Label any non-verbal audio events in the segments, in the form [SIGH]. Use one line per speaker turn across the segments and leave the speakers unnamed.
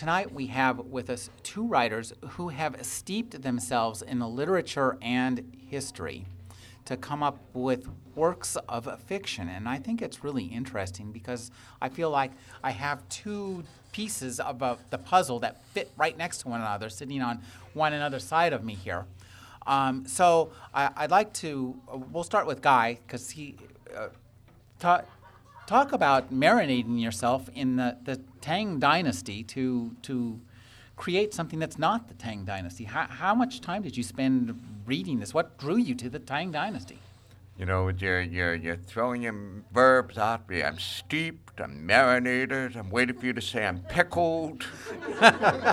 Tonight we have with us two writers who have steeped themselves in the literature and history to come up with works of fiction. And I think it's really interesting because I feel like I have two pieces of the puzzle that fit right next to one another, sitting on one another side of me here. Um, so I, would like to, uh, we'll start with Guy because he. Uh, talk about marinating yourself in the, the Tang dynasty to, to create something that's not the Tang dynasty. How, how much time did you spend reading this? What drew you to the Tang dynasty?
You know, you're, you're, you're throwing your verbs at me. I'm steeped, I'm marinated, I'm waiting for you to say I'm pickled. [LAUGHS] and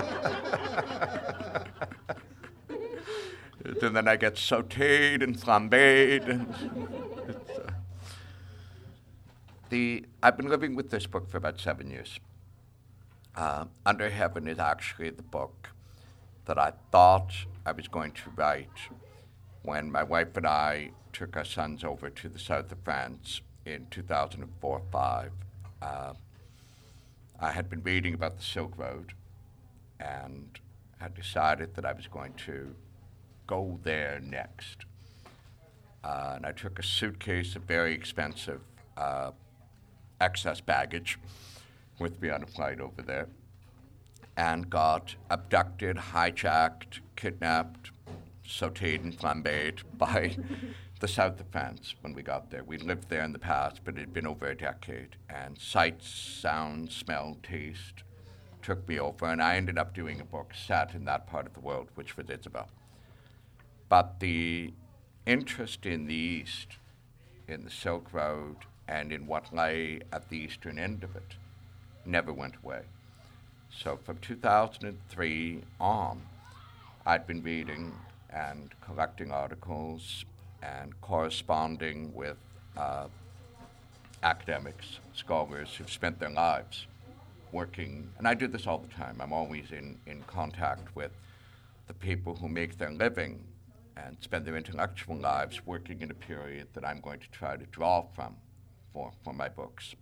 then I get sauteed and flambéed. And the, I've been living with this book for about seven years. Uh, Under Heaven is actually the book that I thought I was going to write when my wife and I took our sons over to the south of France in 2004 5. Uh, I had been reading about the Silk Road and had decided that I was going to go there next. Uh, and I took a suitcase of very expensive uh, excess baggage with me on a flight over there and got abducted, hijacked, kidnapped, sauteed, and flambéed [LAUGHS] by the South of France when we got there. We'd lived there in the past, but it had been over a decade. And sights, sound, smell, taste took me over, and I ended up doing a book set in that part of the world, which was Ysabel. But the interest in the East, in the Silk Road, and in what lay at the eastern end of it never went away. So from 2003 on, I'd been reading and collecting articles and corresponding with uh, academics, scholars who've spent their lives working, and I do this all the time. I'm always in, in contact with the people who make their living and spend their intellectual lives working in a period that I'm going to try to draw from for, for my books.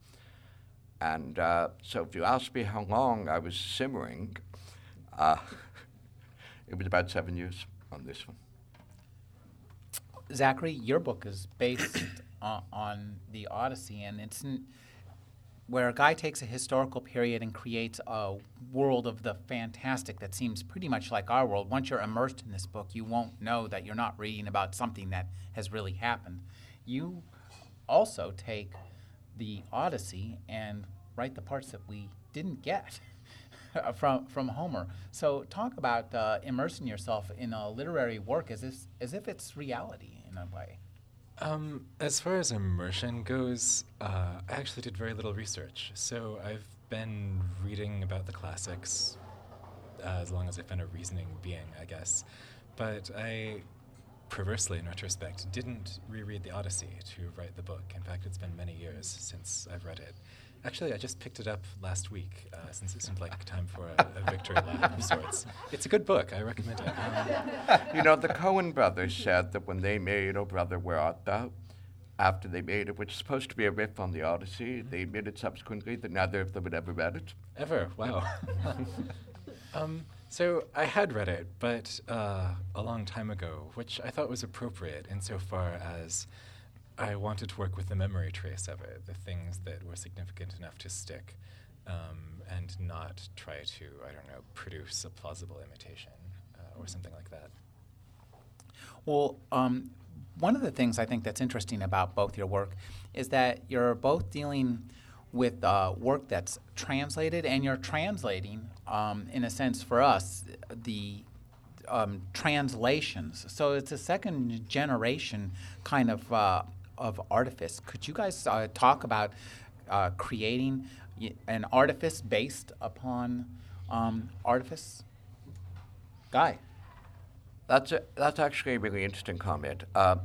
And uh, so if you ask me how long I was simmering, uh, [LAUGHS] it was about seven years on this one.
Zachary, your book is based [COUGHS] on, on, the Odyssey, and it's n- where a guy takes a historical period and creates a world of the fantastic that seems pretty much like our world. Once you're immersed in this book, you won't know that you're not reading about something that has really happened. You also take the Odyssey and write the parts that we didn't get [LAUGHS] from from Homer. So talk about uh, immersing yourself in a literary work as if as if it's reality in a way.
Um, as far as immersion goes, uh, I actually did very little research. So I've been reading about the classics uh, as long as I've been a reasoning being, I guess. But I perversely, in retrospect, didn't reread the Odyssey to write the book. In fact, it's been many years since I've read it. Actually, I just picked it up last week uh, since it seemed like time for a, a victory lap of sorts. It's a good book. I recommend it. Um,
you know, the Coen brothers said that when they made Oh Brother, Where Art Thou, after they made it, which is supposed to be a riff on the Odyssey, they admitted subsequently that neither of them had ever read it.
Ever? Wow. [LAUGHS] [LAUGHS] um, so I had read it, but uh, a long time ago, which I thought was appropriate insofar as I wanted to work with the memory trace of it, the things that were significant enough to stick, um, and not try to, I don't know, produce a plausible imitation uh, or something like that.
Well, um, one of the things I think that's interesting about both your work is that you're both dealing with uh, work that's translated, and you're translating, um, in a sense, for us, the um, translations. So it's a second generation kind of uh, of artifice. Could you guys uh, talk about uh, creating an artifice based upon um, artifice? Guy.
that's a, that's actually a really interesting comment. Uh,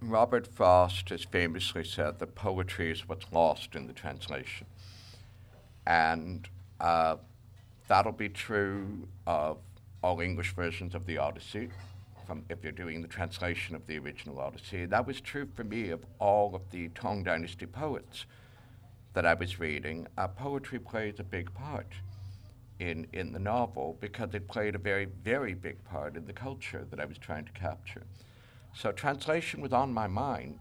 Robert Frost has famously said that poetry is what's lost in the translation, and uh, that'll be true of all English versions of the Odyssey. From if you're doing the translation of the original Odyssey, that was true for me of all of the Tang Dynasty poets that I was reading. Uh, poetry plays a big part in, in the novel because it played a very, very big part in the culture that I was trying to capture. So translation was on my mind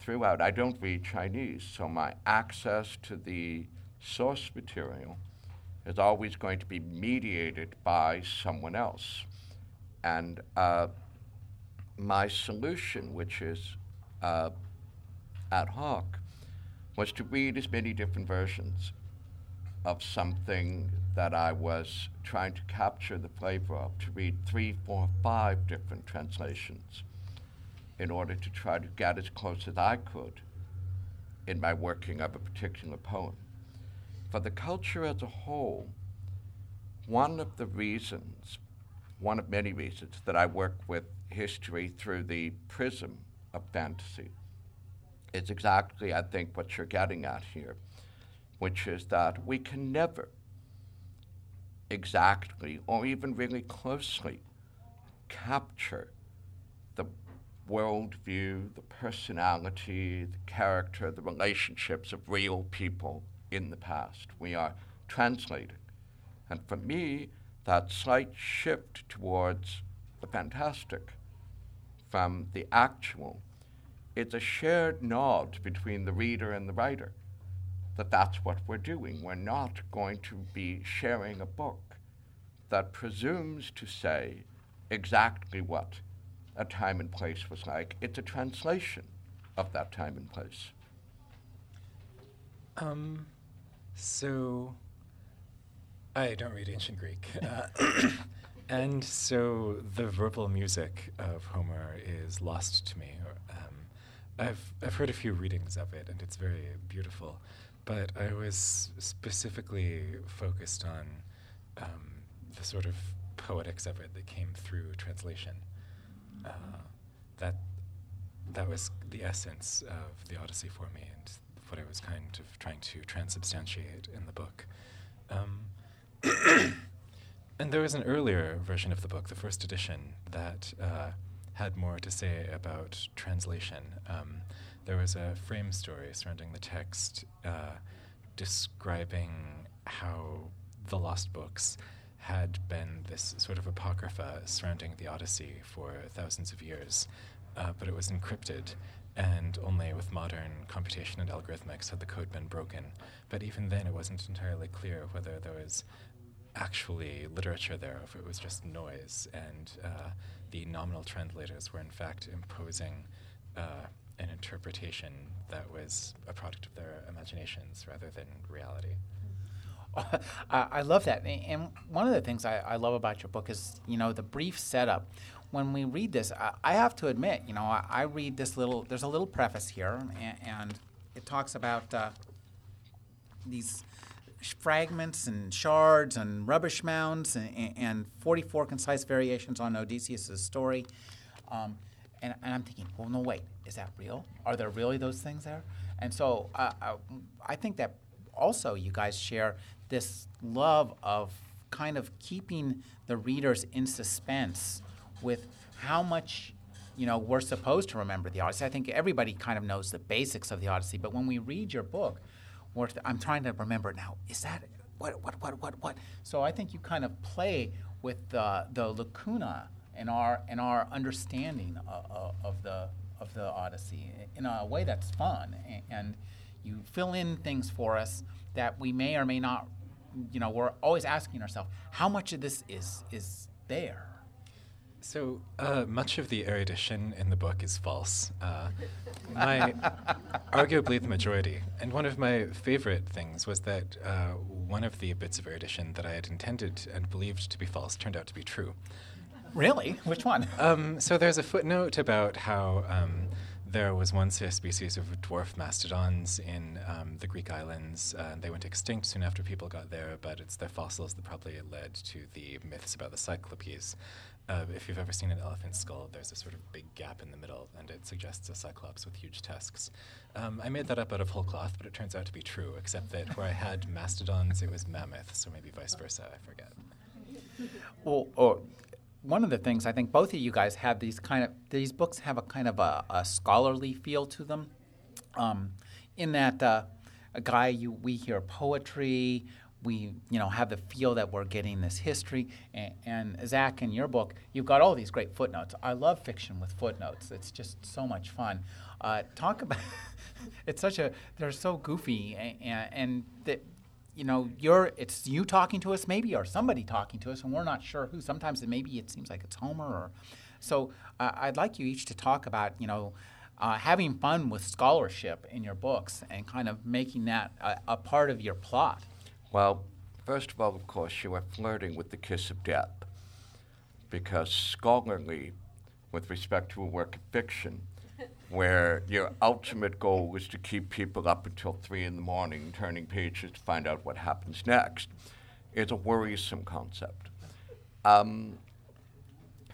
throughout. I don't read Chinese, so my access to the source material is always going to be mediated by someone else. And uh, my solution, which is uh, ad hoc, was to read as many different versions of something that I was trying to capture the flavor of, to read three, four, five different translations in order to try to get as close as I could in my working of a particular poem. For the culture as a whole, one of the reasons, one of many reasons, that I work with history through the prism of fantasy is exactly, I think, what you're getting at here, which is that we can never exactly or even really closely capture the worldview, the personality, the character, the relationships of real people in the past. We are translating. And for me, that slight shift towards the fantastic from the actual, it's a shared nod between the reader and the writer that that's what we're doing. We're not going to be sharing a book that presumes to say exactly what a time and place was like. It's a translation of that time and place.
Um, so I don't read ancient Greek. Uh, [COUGHS] and so the verbal music of Homer is lost to me. Um, I've, I've heard a few readings of it, and it's very beautiful. But I was specifically focused on um, the sort of poetics of it that came through translation. Uh, that that was the essence of the Odyssey for me, and what I was kind of trying to transubstantiate in the book. Um, [COUGHS] and there was an earlier version of the book, the first edition, that uh, had more to say about translation. Um, there was a frame story surrounding the text uh, describing how the lost books had been this sort of apocrypha surrounding the Odyssey for thousands of years, uh, but it was encrypted, and only with modern computation and algorithmics had the code been broken. But even then, it wasn't entirely clear whether there was actually literature there, if it was just noise, and uh, the nominal translators were in fact imposing uh, an interpretation that was a product of their imaginations rather than reality. [LAUGHS]
I love that. And one of the things I, I, love about your book is, you know, the brief setup. When we read this, I, have to admit, you know, I, read this little, there's a little preface here, and, it talks about uh, these fragments and shards and rubbish mounds and, and 44 concise variations on Odysseus' story. Um, and, and, I'm thinking, well, no, wait, is that real? Are there really those things there? And so uh, I, I think that also you guys share this love of kind of keeping the readers in suspense with how much you know we're supposed to remember the Odyssey. I think everybody kind of knows the basics of the Odyssey, but when we read your book, I'm trying to remember now. Is that what what what what what? So I think you kind of play with the the lacuna in our in our understanding of, of the of the Odyssey in a way that's fun, and you fill in things for us that we may or may not you know, we're always asking ourselves, how much of this is is there?
So uh, much of the erudition in the book is false. Uh, my, arguably the majority. And one of my favorite things was that uh, one of the bits of erudition that I had intended and believed to be false turned out to be true.
Really? Which one?
Um, so there's a footnote about how um, there was once a species of dwarf mastodons in um, the Greek islands. Uh, they went extinct soon after people got there, but it's their fossils that probably led to the myths about the cyclopes. Uh, if you've ever seen an elephant skull, there's a sort of big gap in the middle, and it suggests a cyclops with huge tusks. Um, I made that up out of whole cloth, but it turns out to be true, except that where I had [LAUGHS] mastodons, it was mammoth, so maybe vice versa, I forget.
Well, or one of the things I think both of you guys have these kind of these books have a kind of a, a scholarly feel to them, um, in that uh, a guy you we hear poetry, we you know have the feel that we're getting this history, and, and Zach in your book you've got all these great footnotes. I love fiction with footnotes. It's just so much fun. Uh, talk about [LAUGHS] it's such a they're so goofy and, and that you know, you're it's you talking to us maybe or somebody talking to us, and we're not sure who. Sometimes it, maybe it seems like it's Homer or. So uh, I'd like you each to talk about you know. Uh, having fun with scholarship in your books and kind of making that a, a part of your plot.
Well, first of all, of course, you are flirting with the kiss of death because scholarly, with respect to a work of fiction, [LAUGHS] where your ultimate goal is to keep people up until three in the morning turning pages to find out what happens next is a worrisome concept. Um,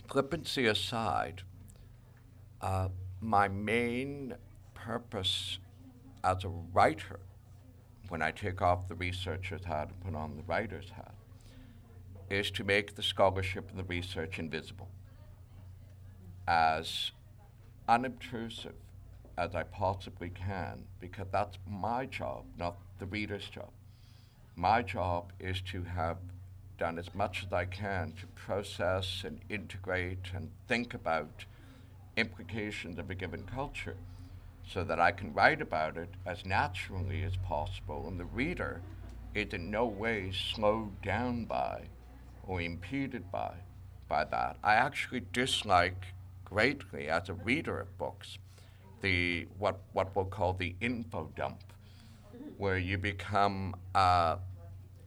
flippancy aside, uh, my main purpose as a writer, when I take off the researcher's hat and put on the writer's hat, is to make the scholarship and the research invisible as unobtrusive as I possibly can because that's my job, not the reader's job. My job is to have done as much as I can to process and integrate and think about implications of a given culture so that I can write about it as naturally as possible and the reader is in no way slowed down by or impeded by by that. I actually dislike greatly as a reader of books the what what we'll call the info dump, where you become uh,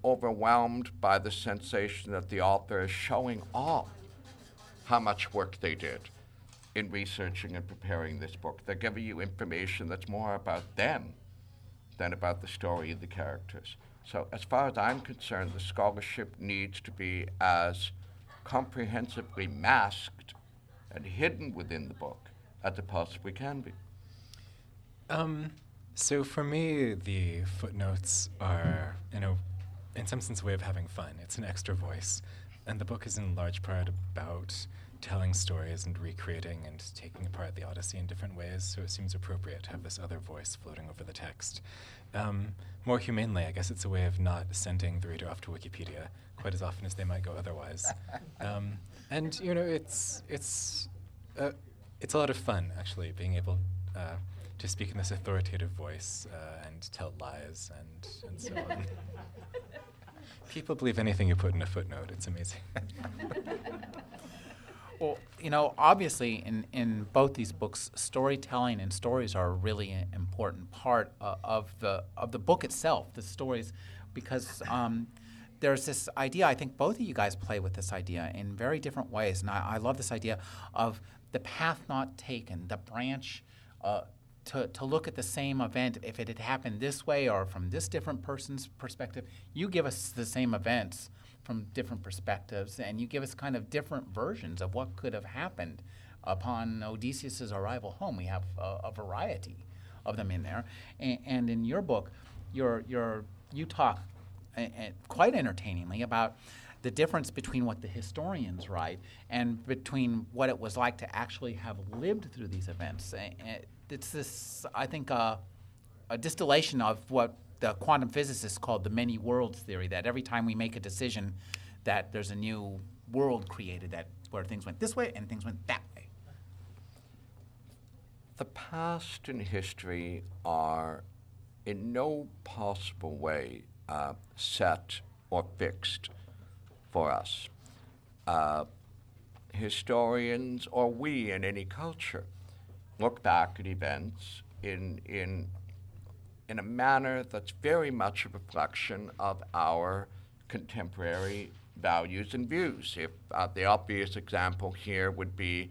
overwhelmed by the sensation that the author is showing off how much work they did in researching and preparing this book. They're giving you information that's more about them than about the story and the characters. So, as far as I'm concerned, the scholarship needs to be as comprehensively masked and hidden within the book as it possibly can be.
Um, so for me, the footnotes are, you know, in some sense, a way of having fun. It's an extra voice, and the book is in large part about telling stories and recreating and taking apart the Odyssey in different ways. So it seems appropriate to have this other voice floating over the text. Um, more humanely, I guess it's a way of not sending the reader off to Wikipedia quite as often as they might go otherwise. Um, and you know, it's it's uh, it's a lot of fun actually being able. Uh, to speak in this authoritative voice uh, and tell lies and, and so on. [LAUGHS] People believe anything you put in a footnote. It's amazing. [LAUGHS]
well, you know, obviously, in, in both these books, storytelling and stories are a really important part uh, of the of the book itself. The stories, because um, there's this idea. I think both of you guys play with this idea in very different ways, and I, I love this idea of the path not taken, the branch. Uh, to, to look at the same event if it had happened this way or from this different person's perspective. You give us the same events from different perspectives, and you give us kind of different versions of what could have happened upon Odysseus' arrival home. We have a, a variety of them in there. And, and, in your book, you're, you're, you talk a, a, quite entertainingly about the difference between what the historians write and between what it was like to actually have lived through these events it's this, I think, uh, a distillation of what the quantum physicists called the many worlds theory. That every time we make a decision, that there's a new world created that where things went this way and things went that way.
The past and history are in no possible way uh, set or fixed for us. Uh, historians, or we in any culture, look back at events in, in, in a manner that's very much a reflection of our contemporary values and views. If uh, the obvious example here would be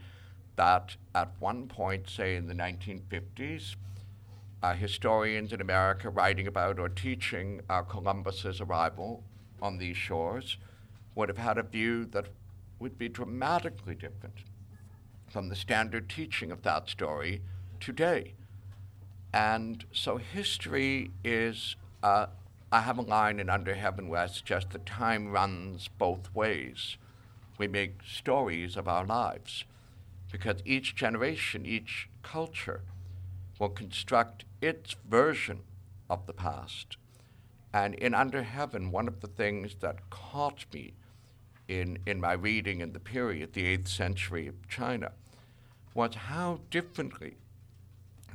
that at one point, say in the 1950s, uh, historians in America writing about or teaching uh, Columbus's arrival on these shores would have had a view that would be dramatically different from the standard teaching of that story today. And so history is, uh, I have a line in Under Heaven West, just the time runs both ways. We make stories of our lives because each generation, each culture will construct its version of the past. And in Under Heaven, one of the things that caught me in, in my reading in the period, the 8th century of China, was how differently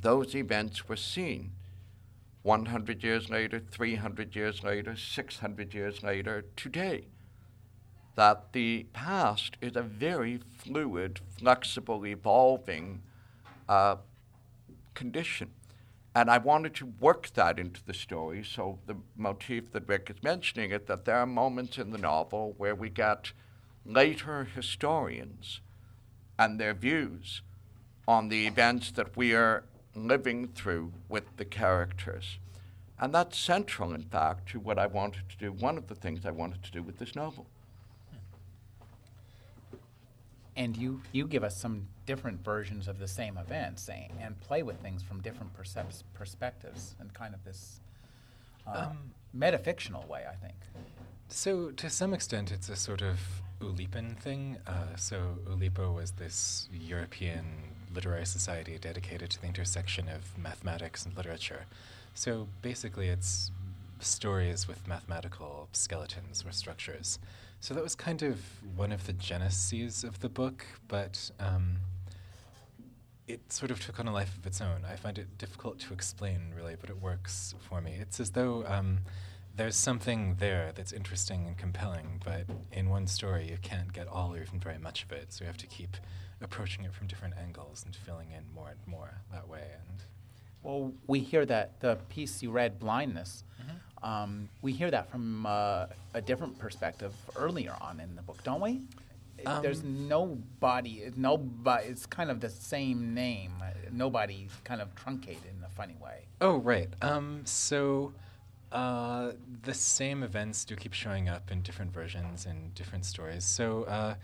those events were seen 100 years later, 300 years later, 600 years later, today. That the past is a very fluid, flexible, evolving uh, condition. And I wanted to work that into the story. So the motif that Rick is mentioning it, that there are moments in the novel where we get later historians and their views on the events that we are living through with the characters. And that's central, in fact, to what I wanted to do, one of the things I wanted to do with this novel.
And you, you give us some different versions of the same events and, and play with things from different percep- perspectives and kind of this uh, um, metafictional way, I think.
So, to some extent, it's a sort of Oulipan thing. Uh, so, Oulipo was this European literary society dedicated to the intersection of mathematics and literature. So basically, it's stories with mathematical skeletons or structures. So that was kind of one of the geneses of the book, but um, it sort of took on a life of its own. I find it difficult to explain, really, but it works for me. It's as though um, there's something there that's interesting and compelling, but in one story you can't get all or even very much of it, so you have to keep approaching it from different angles and filling in more and more that way. And
well, we hear that the piece you read, blindness. Mm-hmm. Um, we hear that from uh, a different perspective earlier on in the book, don't we? Um, There's nobody, nobody. It's kind of the same name. Nobody kind of truncated in a funny way.
Oh, right. Um, so. Uh, the same events do keep showing up in different versions and different stories. So, uh,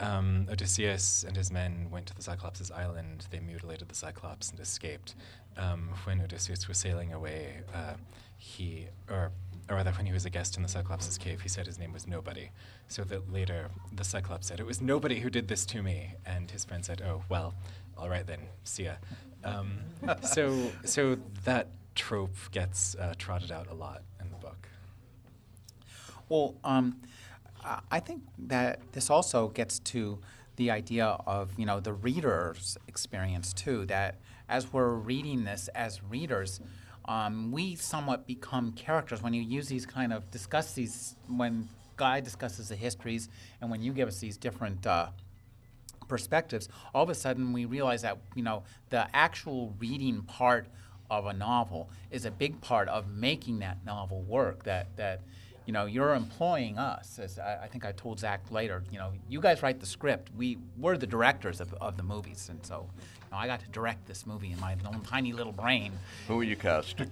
um, Odysseus and his men went to the Cyclops' island. They mutilated the Cyclops and escaped. Um, when Odysseus was sailing away, uh, he, or, or rather, when he was a guest in the Cyclops' cave, he said his name was Nobody. So that later the Cyclops said, It was nobody who did this to me. And his friend said, Oh, well, all right then, see ya. Um, [LAUGHS] so, so that trope gets uh, trotted out a lot in the book.
Well, um, I think that this also gets to the idea of you know the reader's experience too. That as we're reading this as readers, um, we somewhat become characters when you use these kind of discuss these when Guy discusses the histories and when you give us these different. Uh, perspectives all of a sudden we realize that you know the actual reading part of a novel is a big part of making that novel work that that you know, you're employing us. As I, I, think I told Zach later, you know, you guys write the script. We we're the directors of, of the movies, and so you know, I got to direct this movie in my own tiny little brain.
Who are you casting?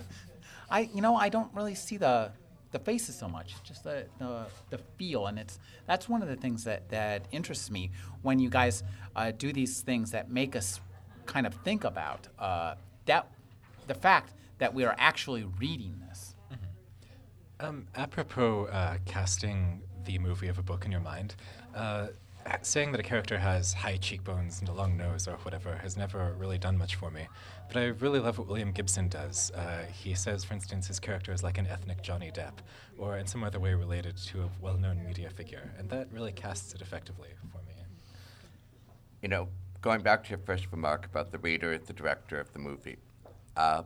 [LAUGHS]
I you know I don't really see the the faces so much, just the, the, the feel, and it's that's one of the things that that interests me when you guys uh, do these things that make us kind of think about uh, that the fact that we are actually reading.
Um, apropos uh, casting the movie of a book in your mind, uh, saying that a character has high cheekbones and a long nose or whatever has never really done much for me. But I really love what William Gibson does. Uh, he says, for instance, his character is like an ethnic Johnny Depp, or in some other way related to a well known media figure. And that really casts it effectively for me.
You know, going back to your first remark about the reader, the director of the movie, uh,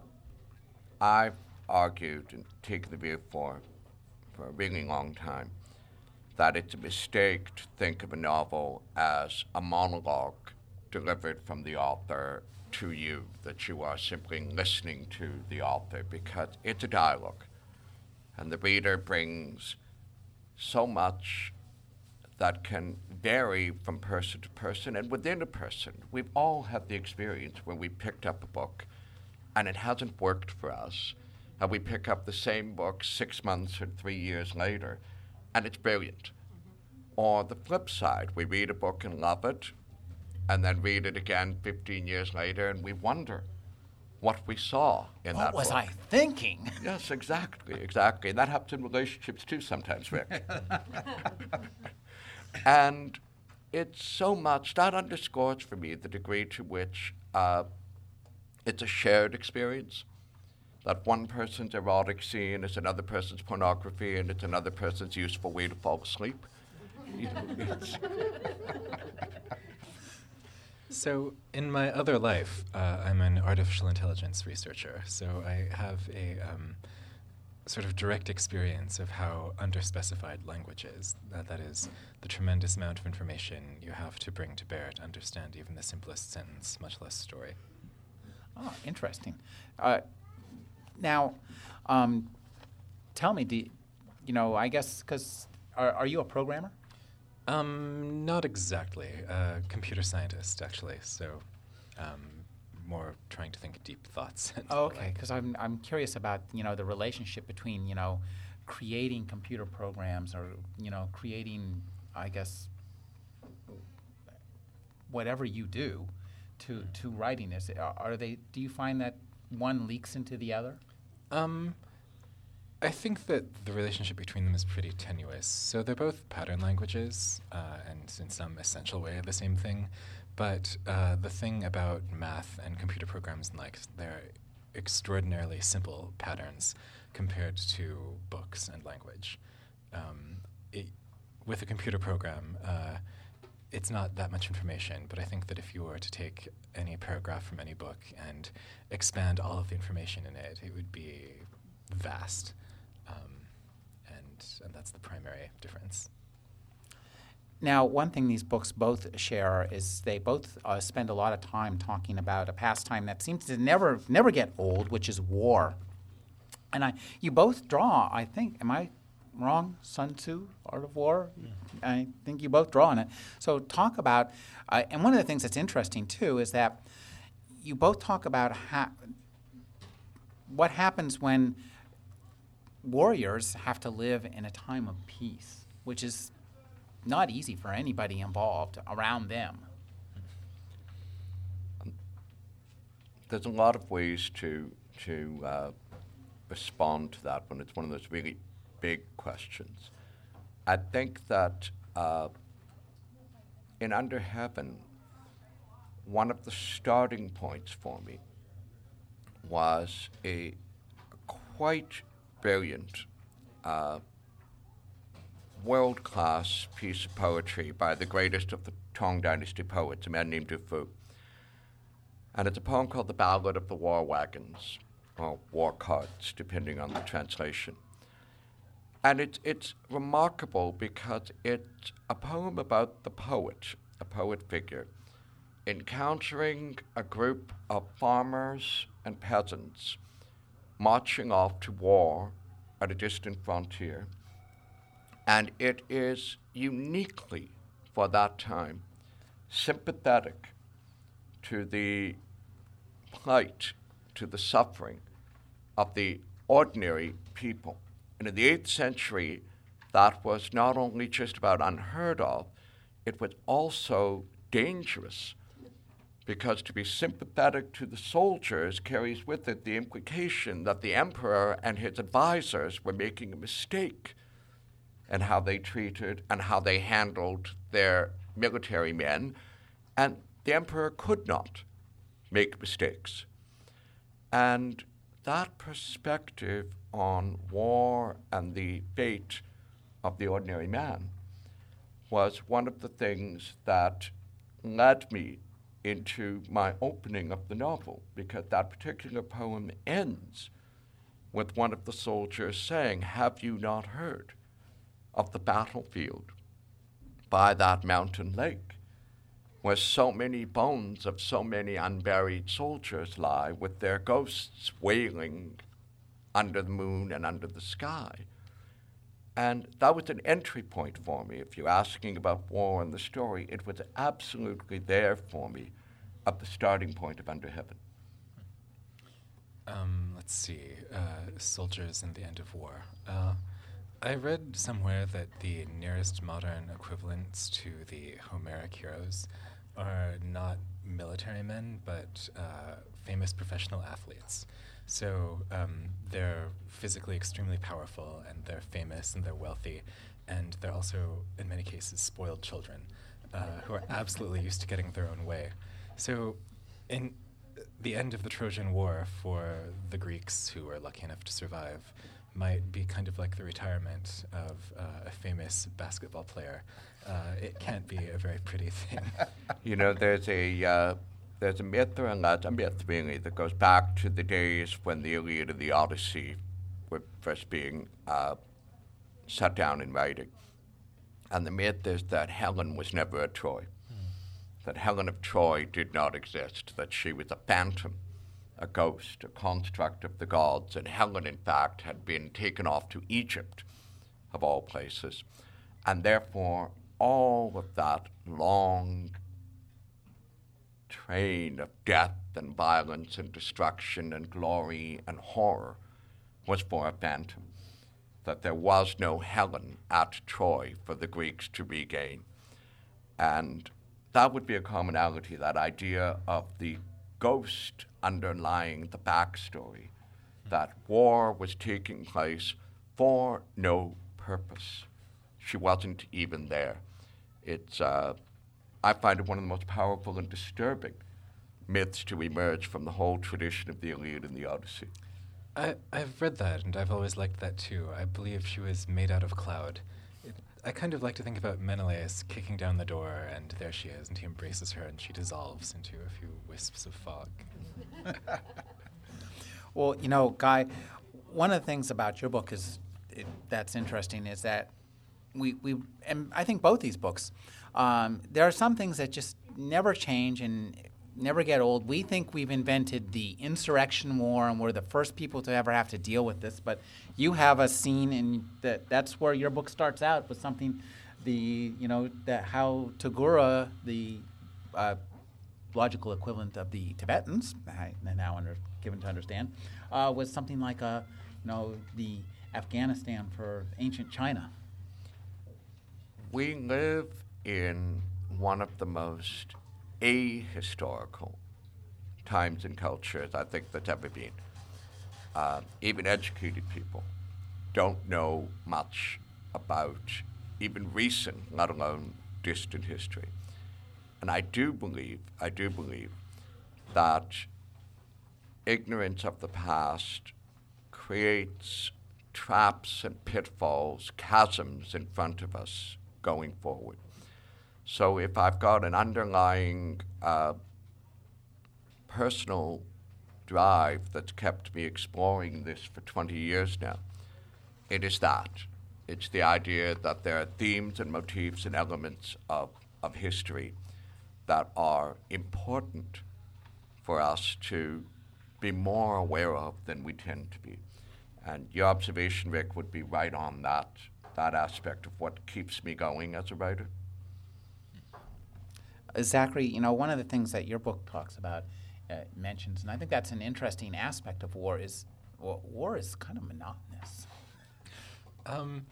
I've argued and taken the view for, for a really long time that it's a mistake to think of a novel as a monologue delivered from the author to you, that you are simply listening to the author, because it's a dialogue. And the reader brings so much that can vary from person to person and within a person. We've all had the experience when we picked up a book and it hasn't worked for us, and we pick up the same book six months or three years later and it's brilliant. Or the flip side, we read a book and love it, and then read it again 15 years later and we wonder what we saw in
what
that What
was
book.
I thinking? [LAUGHS]
Yes, exactly, exactly. And that happens in relationships too sometimes, Rick. [LAUGHS] and it's so much, that underscores for me the degree to which uh, it's a shared experience. That one person's erotic scene is another person's pornography, and it's another person's useful way to fall asleep. You know, it's-
So, in my other life, uh, I'm an artificial intelligence researcher. So, I have a um, sort of direct experience of how underspecified language is. That, that is, the tremendous amount of information you have to bring to bear to understand even the simplest sentence, much less story.
Ah, interesting. Uh, now, um, tell me, do you, you know? I guess because are, are you a programmer?
Um, not exactly. Uh, computer scientist, actually. So, um, more trying to think deep thoughts.
Oh, okay. Because I'm I'm curious about you know the relationship between you know creating computer programs or you know creating I guess whatever you do to to writing this. Are, are they? Do you find that one leaks into the other?
Um, I think that the relationship between them is pretty tenuous. So they're both pattern languages, uh, and in some essential way the same thing. But uh, the thing about math and computer programs and like they're extraordinarily simple patterns compared to books and language. Um, it, with a computer program, uh, it's not that much information, but I think that if you were to take any paragraph from any book and expand all of the information in it, it would be vast. Um, and, and that's the primary difference.
Now, one thing these books both share is they both uh, spend a lot of time talking about a pastime that seems to never never get old, which is war. And I, you both draw. I think, am I wrong? Sun Tzu, Art of War. I think you both draw on it. So talk about. Uh, and one of the things that's interesting too is that you both talk about ha- what happens when warriors have to live in a time of peace, which is not easy for anybody involved around them.
there's a lot of ways to to uh, respond to that when it's one of those really big questions. I think that uh, in Under Heaven, one of the starting points for me was a quite brilliant, uh, world class piece of poetry by the greatest of the Tang Dynasty poets, a man named Du Fu. And it's a poem called The Ballad of the War Wagons, or War Carts, depending on the translation. And it's, it's remarkable because it's a poem about the poet, a poet figure, encountering a group of farmers and peasants marching off to war at a distant frontier. And it is uniquely, for that time, sympathetic to the plight, to the suffering of the ordinary people. And in the 8th century, that was not only just about unheard of, it was also dangerous because to be sympathetic to the soldiers carries with it the implication that the emperor and his advisors were making a mistake in how they treated and how they handled their military men. And the emperor could not make mistakes. And that perspective on war and the fate of the ordinary man was one of the things that led me into my opening of the novel, because that particular poem ends with one of the soldiers saying, Have you not heard of the battlefield by that mountain lake? where so many bones of so many unburied soldiers lie with their ghosts wailing under the moon and under the sky. And that was an entry point for me. If you're asking about war and the story, it was absolutely there for me at the starting point of Under Heaven.
Um, let's see. Uh, soldiers in the End of War. Uh, I read somewhere that the nearest modern equivalents to the Homeric heroes are not military men, but uh, famous professional athletes. So um, they're physically extremely powerful, and they're famous, and they're wealthy, and they're also, in many cases, spoiled children uh, who are absolutely used to getting their own way. So, in the end of the Trojan War for the Greeks who were lucky enough to survive might be kind of like the retirement of uh, a famous basketball player. Uh, it can't be a very pretty thing. [LAUGHS]
you know, there's a uh, there's a myth or a legend, a myth really, that goes back to the days when the Iliad and the Odyssey were first being uh, set down in writing. And the myth is that Helen was never at Troy, mm. that Helen of Troy did not exist, that she was a phantom, a ghost, a construct of the gods, and Helen, in fact, had been taken off to Egypt, of all places. And therefore, all of that long train of death and violence and destruction and glory and horror was for a phantom, that there was no Helen at Troy for the Greeks to regain. And that would be a commonality, that idea of the ghost underlying the backstory, that war was taking place for no purpose. She wasn't even there. It's uh, I find it one of the most powerful and disturbing myths to emerge from the whole tradition of the Iliad and the Odyssey.
I, I've read that, and I've always liked that too. I believe she was made out of cloud. It, I kind of like to think about Menelaus kicking down the door, and there she is, and he embraces her, and she dissolves into a few wisps of fog. [LAUGHS]
well, you know, Guy, one of the things about your book is it, that's interesting is that we, we and I think both these books um, there are some things that just never change and never get old. We think we've invented the insurrection war and we're the first people to ever have to deal with this, but you have a scene and that that's where your book starts out with something the you know that how Tagur the uh, logical equivalent of the Tibetans I now under, given to understand uh, was something like a you know the Afghanistan for ancient China.
We live in one of the most ahistorical times in cultures I think that's ever been. Uh, even educated people don't know much about even recent, let alone distant history. And I do believe, I do believe that ignorance of the past creates traps and pitfalls, chasms in front of us going forward. So if I've got an underlying uh, personal drive that's kept me exploring this for 20 years now, it is that. It's the idea that there are themes and motifs and elements of, of history that are important for us to be more aware of than we tend to be. And your observation, Rick, would be right on that, that aspect of what keeps me going as a writer.
Zachary, you know, one of the things that your book talks about, uh, mentions, and I think that's an interesting aspect of war, is well, war is kind of monotonous.
Um,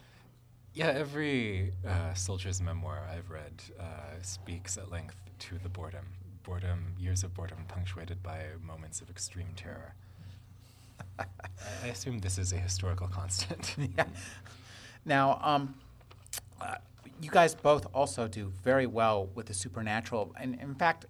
yeah, every uh, soldier's memoir I've read uh, speaks at length to the boredom. Boredom, years of boredom punctuated by moments of extreme terror. [LAUGHS] I assume this is a historical constant.
yeah. Now, um, uh, you guys both also do very well with the supernatural, and in fact,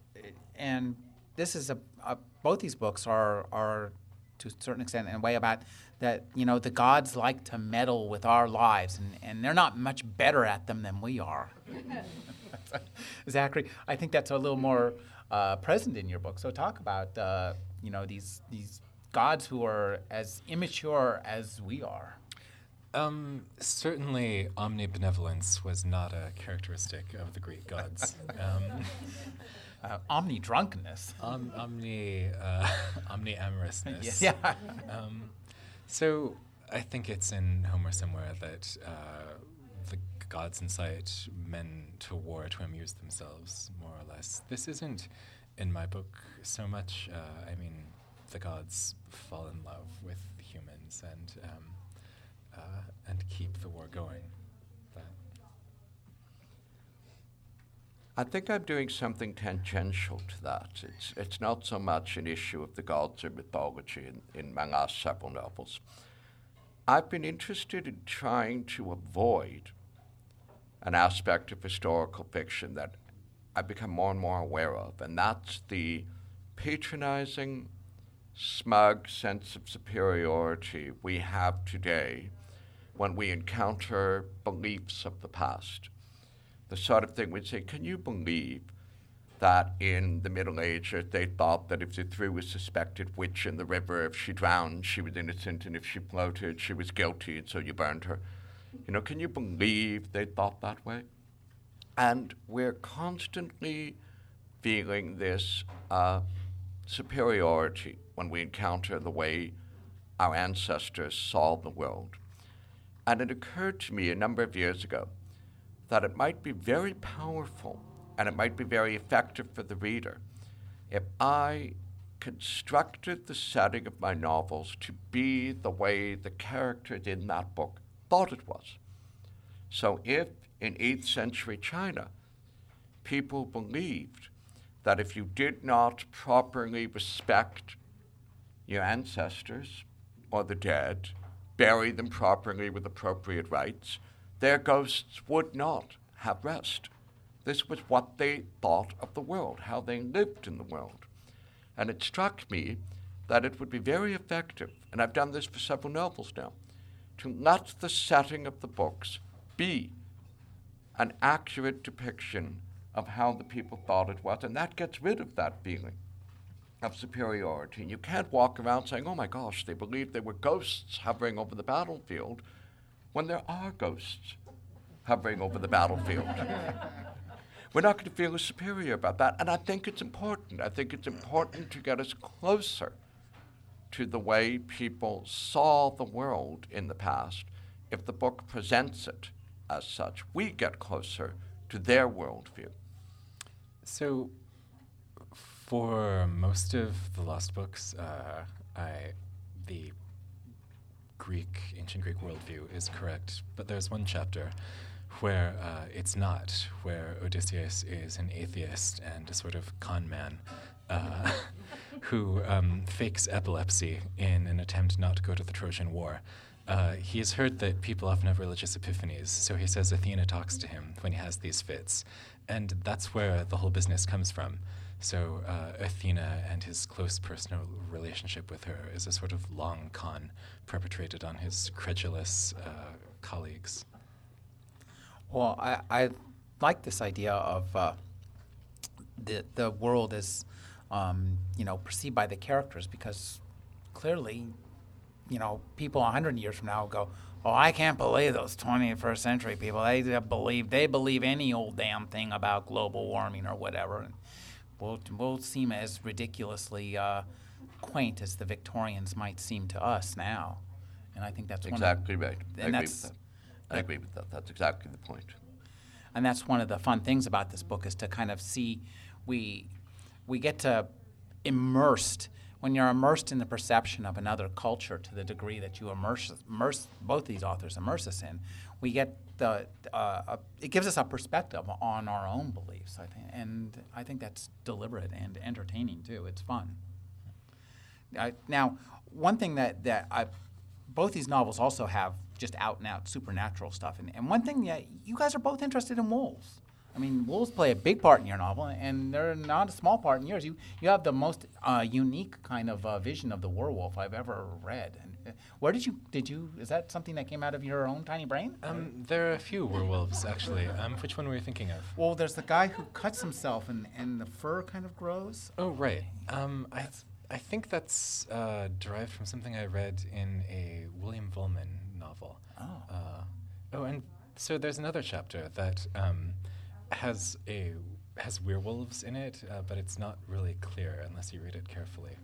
and this is a, a both these books are are to a certain extent in a way about that you know the gods like to meddle with our lives, and, and they're not much better at them than we are. [LAUGHS] Zachary, I think that's a little more uh, present in your book. So talk about uh, you know these these gods who are as immature as we are.
Um, certainly, omnibenevolence was not a characteristic of the Greek gods. Um, [LAUGHS]
uh, omni drunkenness.
Om, omni uh, [LAUGHS] omni amorousness. [LAUGHS]
yeah.
Um, so, I think it's in Homer somewhere that uh, the gods incite men to war to amuse themselves, more or less. This isn't in my book so much. Uh, I mean, the gods fall in love with humans and um, and keep the war going. But
I think I'm doing something tangential to that. It's, it's not so much an issue of the gods or mythology in, in last several novels. I've been interested in trying to avoid an aspect of historical fiction that I've become more and more aware of, and that's the patronizing, smug sense of superiority we have today when we encounter beliefs of the past the sort of thing we'd say, can you believe that in the Middle Ages they thought that if they threw a suspected witch in the river, if she drowned, she was innocent, and if she floated, she was guilty, and so you burned her? You know, can you believe they thought that way? And we're constantly feeling this uh, superiority when we encounter the way our ancestors saw the world. And it occurred to me a number of years ago that it might be very powerful and it might be very effective for the reader if I constructed the setting of my novels to be the way the characters in that book thought it was. So, if in 8th century China people believed that if you did not properly respect your ancestors or the dead, bury them properly with appropriate rites, their ghosts would not have rest. This was what they thought of the world, how they lived in the world. And it struck me that it would be very effective, and I've done this for several novels now, to let the setting of the books be an accurate depiction of how the people thought it was, and that gets rid of that feeling of superiority. And you can't walk around saying, oh my gosh, they believed there were ghosts hovering over the battlefield when there are ghosts hovering over the battlefield. [LAUGHS] We're not going to feel superior about that. And I think it's important. I think it's important to get us closer to the way people saw the world in the past. If the book presents it as such, we get closer to their worldview.
So, for most of the lost books, uh, I the Greek, ancient Greek worldview is correct, but there's one chapter where uh, it's not, where Odysseus is an atheist and a sort of con man uh, [LAUGHS] who um, fakes epilepsy in an attempt not to go to the Trojan War. Uh, he's heard that people often have religious epiphanies, so he says Athena talks to him when he has these fits. And that's where the whole business comes from. So uh, Athena and his close personal relationship with her is a sort of long con perpetrated on his credulous uh, colleagues.
Well, I, I like this idea of uh, the the world is, um, you know, perceived by the characters because clearly, you know, people hundred years from now go, "Oh, I can't believe those 21st century people. They believe they believe any old damn thing about global warming or whatever." And will will seem as ridiculously uh, quaint as the Victorians might seem to us now, and I think that's
exactly
of,
right. I agree with that. I agree with that. That's exactly the point.
And that's one of the fun things about this book is to kind of see we we get to immersed when you're immersed in the perception of another culture to the degree that you immerse, immerse both these authors immerse us in, we get the uh, it gives us a perspective on our own beliefs. I think, and I think that's deliberate and entertaining too. It's fun. I, now, one thing that that I, both these novels also have just out and out supernatural stuff, and, and one thing that you guys are both interested in wolves. I mean, wolves play a big part in your novel, and they're not a small part in yours. You you have the most uh, unique kind of uh, vision of the werewolf I've ever read. Where did you did you is that something that came out of your own tiny brain?
Um, there are a few werewolves actually. Um, which one were you thinking of?
Well, there's the guy who cuts himself, and and the fur kind of grows.
Oh right. Um, I th- I think that's uh, derived from something I read in a William Vollmann novel.
Oh.
Uh, oh, and so there's another chapter that. Um, has a has werewolves in it, uh, but it's not really clear unless you read it carefully.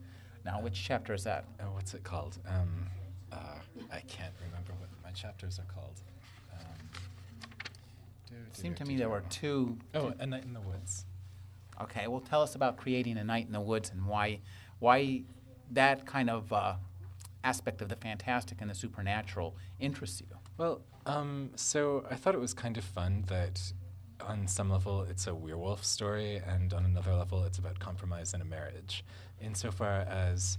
Now, which chapter is that?
Oh, what's it called? Um, uh, I can't remember what my chapters are called. Um, do,
It
do,
seemed to
do,
me there were two.
Oh, A Night in the Woods.
Okay, well, tell us about creating a night in the woods and why, why that kind of uh, aspect of the fantastic and the supernatural interests you.
Well, um, so I thought it was kind of fun that on some level it's a werewolf story, and on another level it's about compromise in a marriage. Insofar as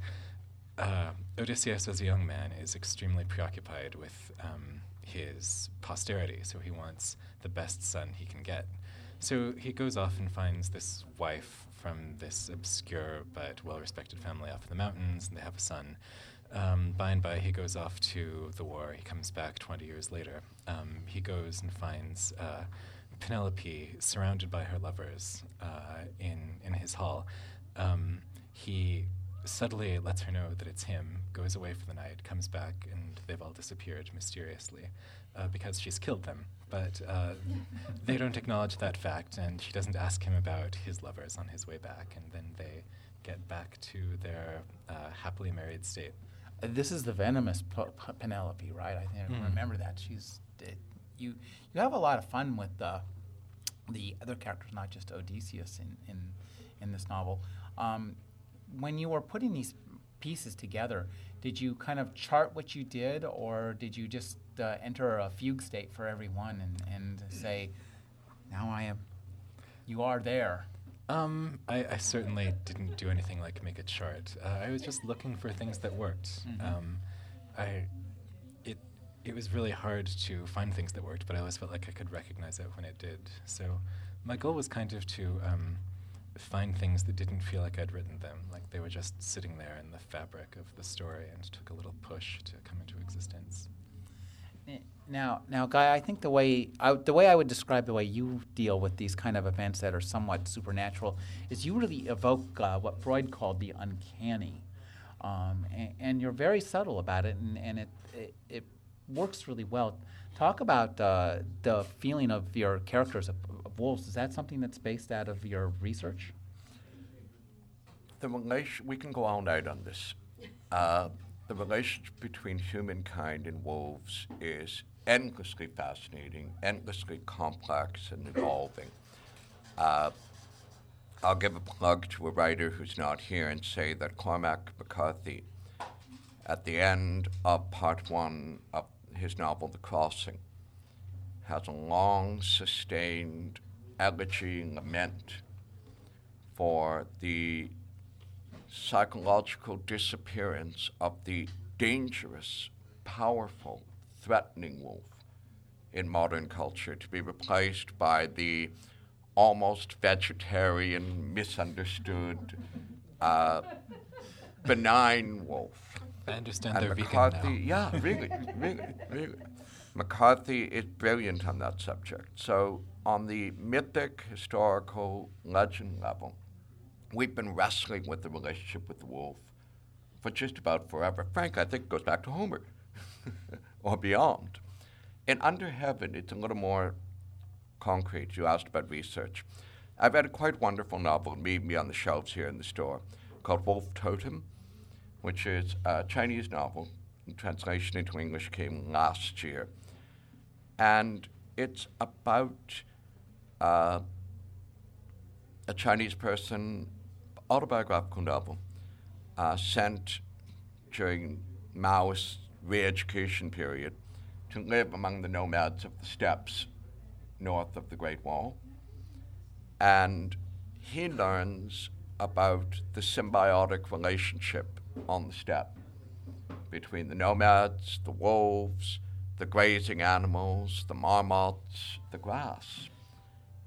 uh, Odysseus, as a young man, is extremely preoccupied with um, his posterity, so he wants the best son he can get. So he goes off and finds this wife from this obscure but well respected family off in the mountains, and they have a son. Um, by and by, he goes off to the war. He comes back 20 years later. Um, he goes and finds uh, Penelope surrounded by her lovers uh, in, in his hall. Um, he subtly lets her know that it's him, goes away for the night, comes back, and they've all disappeared mysteriously uh, because she's killed them. But uh, [LAUGHS] they don't acknowledge that fact, and she doesn't ask him about his lovers on his way back, and then they get back to their uh, happily married state.
Uh, This is the venomous P- P- Penelope, right? I think I
Mhm.
remember that. She's it, you. You have a lot of fun with the the other characters, not just Odysseus in in, in this novel. Um, when you were putting these pieces together, did you kind of chart what you did, or did you just uh, enter a fugue state for everyone and, and say, "Now I am, you are there"?
Um, I, I certainly didn't do anything like make a chart. Uh, I was just looking for things that worked.
Mhm.
Um, I, it, was really hard to find things that worked, but I always felt like I could recognize it when it did. So my goal was kind of to um, find things that didn't feel like I'd written them, like they were just sitting there in the fabric of the story and took a little push to come into existence.
Now, now, Guy, I think the way I, the way I would describe the way you deal with these kind of events that are somewhat supernatural is you really evoke uh, what Freud called the uncanny, um, and, and you're very subtle about it, and, and it, it it works really well. Talk about uh, the feeling of your characters of, of wolves. Is that something that's based out of your research?
The relation, we can go all night on this. Uh, the relationship between humankind and wolves is endlessly fascinating, endlessly complex and evolving. Uh, I'll give a plug to a writer who's not here and say that Cormac McCarthy, at the end of part one of his novel, The Crossing, has a long, sustained elegy and lament for the psychological disappearance of the dangerous, powerful, threatening wolf in modern culture to be replaced by the almost vegetarian, misunderstood, uh, benign wolf.
I understand
And
they're
McCarthy,
vegan now.
yeah, really, really, really. McCarthy is brilliant on that subject. So, on the mythic, historical, legend level, we've been wrestling with the relationship with the wolf for just about forever. Frank, I think it goes back to Homer [LAUGHS] or beyond. In Under Heaven, it's a little more concrete. You asked about research. I've read a quite wonderful novel, maybe on the shelves here in the store, called Wolf Totem, which is a Chinese novel. Translation into English came last year. And it's about uh, a Chinese person, autobiographical novel, uh, sent during Mao's re-education period to live among the nomads of the steppes north of the Great Wall. And he learns about the symbiotic relationship on the steppe between the nomads, the wolves, the grazing animals, the marmots, the grass,